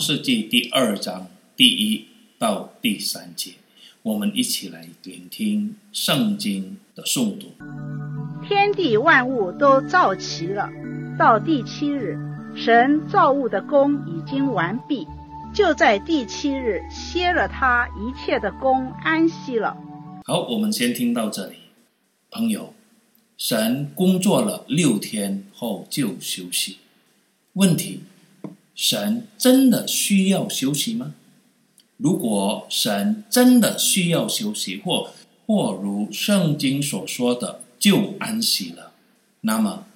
世纪第二章第一到第三节，我们一起来聆听圣经的诵读。天地万物都造齐了，到第七日，神造物的功已经完毕，就在第七日歇了他一切的功，安息了。好，我们先听到这里，朋友，神工作了六天后就休息。问题。神真的需要休息吗？如果神真的需要休息，或或如圣经所说的就安息了，那么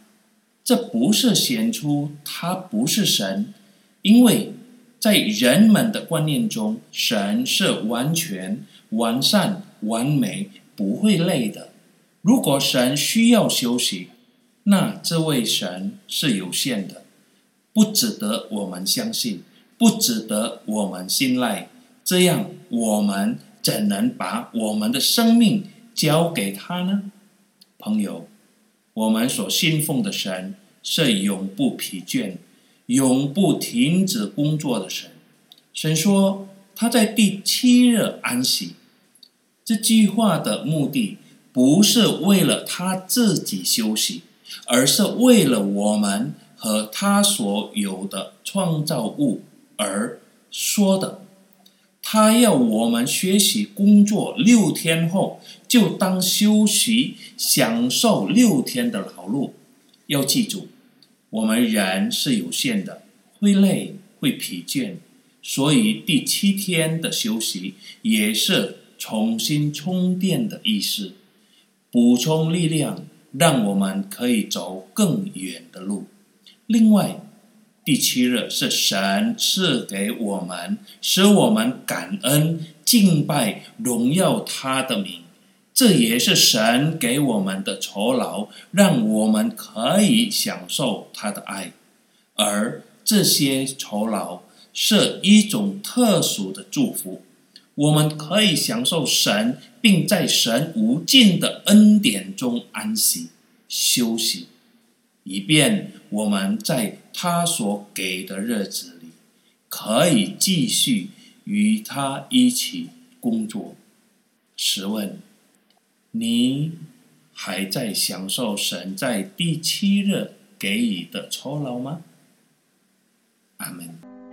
这不是显出他不是神，因为在人们的观念中，神是完全、完善、完美，不会累的。如果神需要休息，那这位神是有限的。不值得我们相信，不值得我们信赖。这样，我们怎能把我们的生命交给他呢？朋友，我们所信奉的神是永不疲倦、永不停止工作的神。神说他在第七日安息。这句话的目的不是为了他自己休息，而是为了我们。和他所有的创造物而说的，他要我们学习工作六天后，就当休息，享受六天的劳碌。要记住，我们人是有限的，会累，会疲倦，所以第七天的休息也是重新充电的意思，补充力量，让我们可以走更远的路。另外，第七日是神赐给我们，使我们感恩、敬拜、荣耀他的名。这也是神给我们的酬劳，让我们可以享受他的爱。而这些酬劳是一种特殊的祝福，我们可以享受神，并在神无尽的恩典中安息、休息。以便我们在他所给的日子里，可以继续与他一起工作。试问，你还在享受神在第七日给予的酬劳吗？阿门。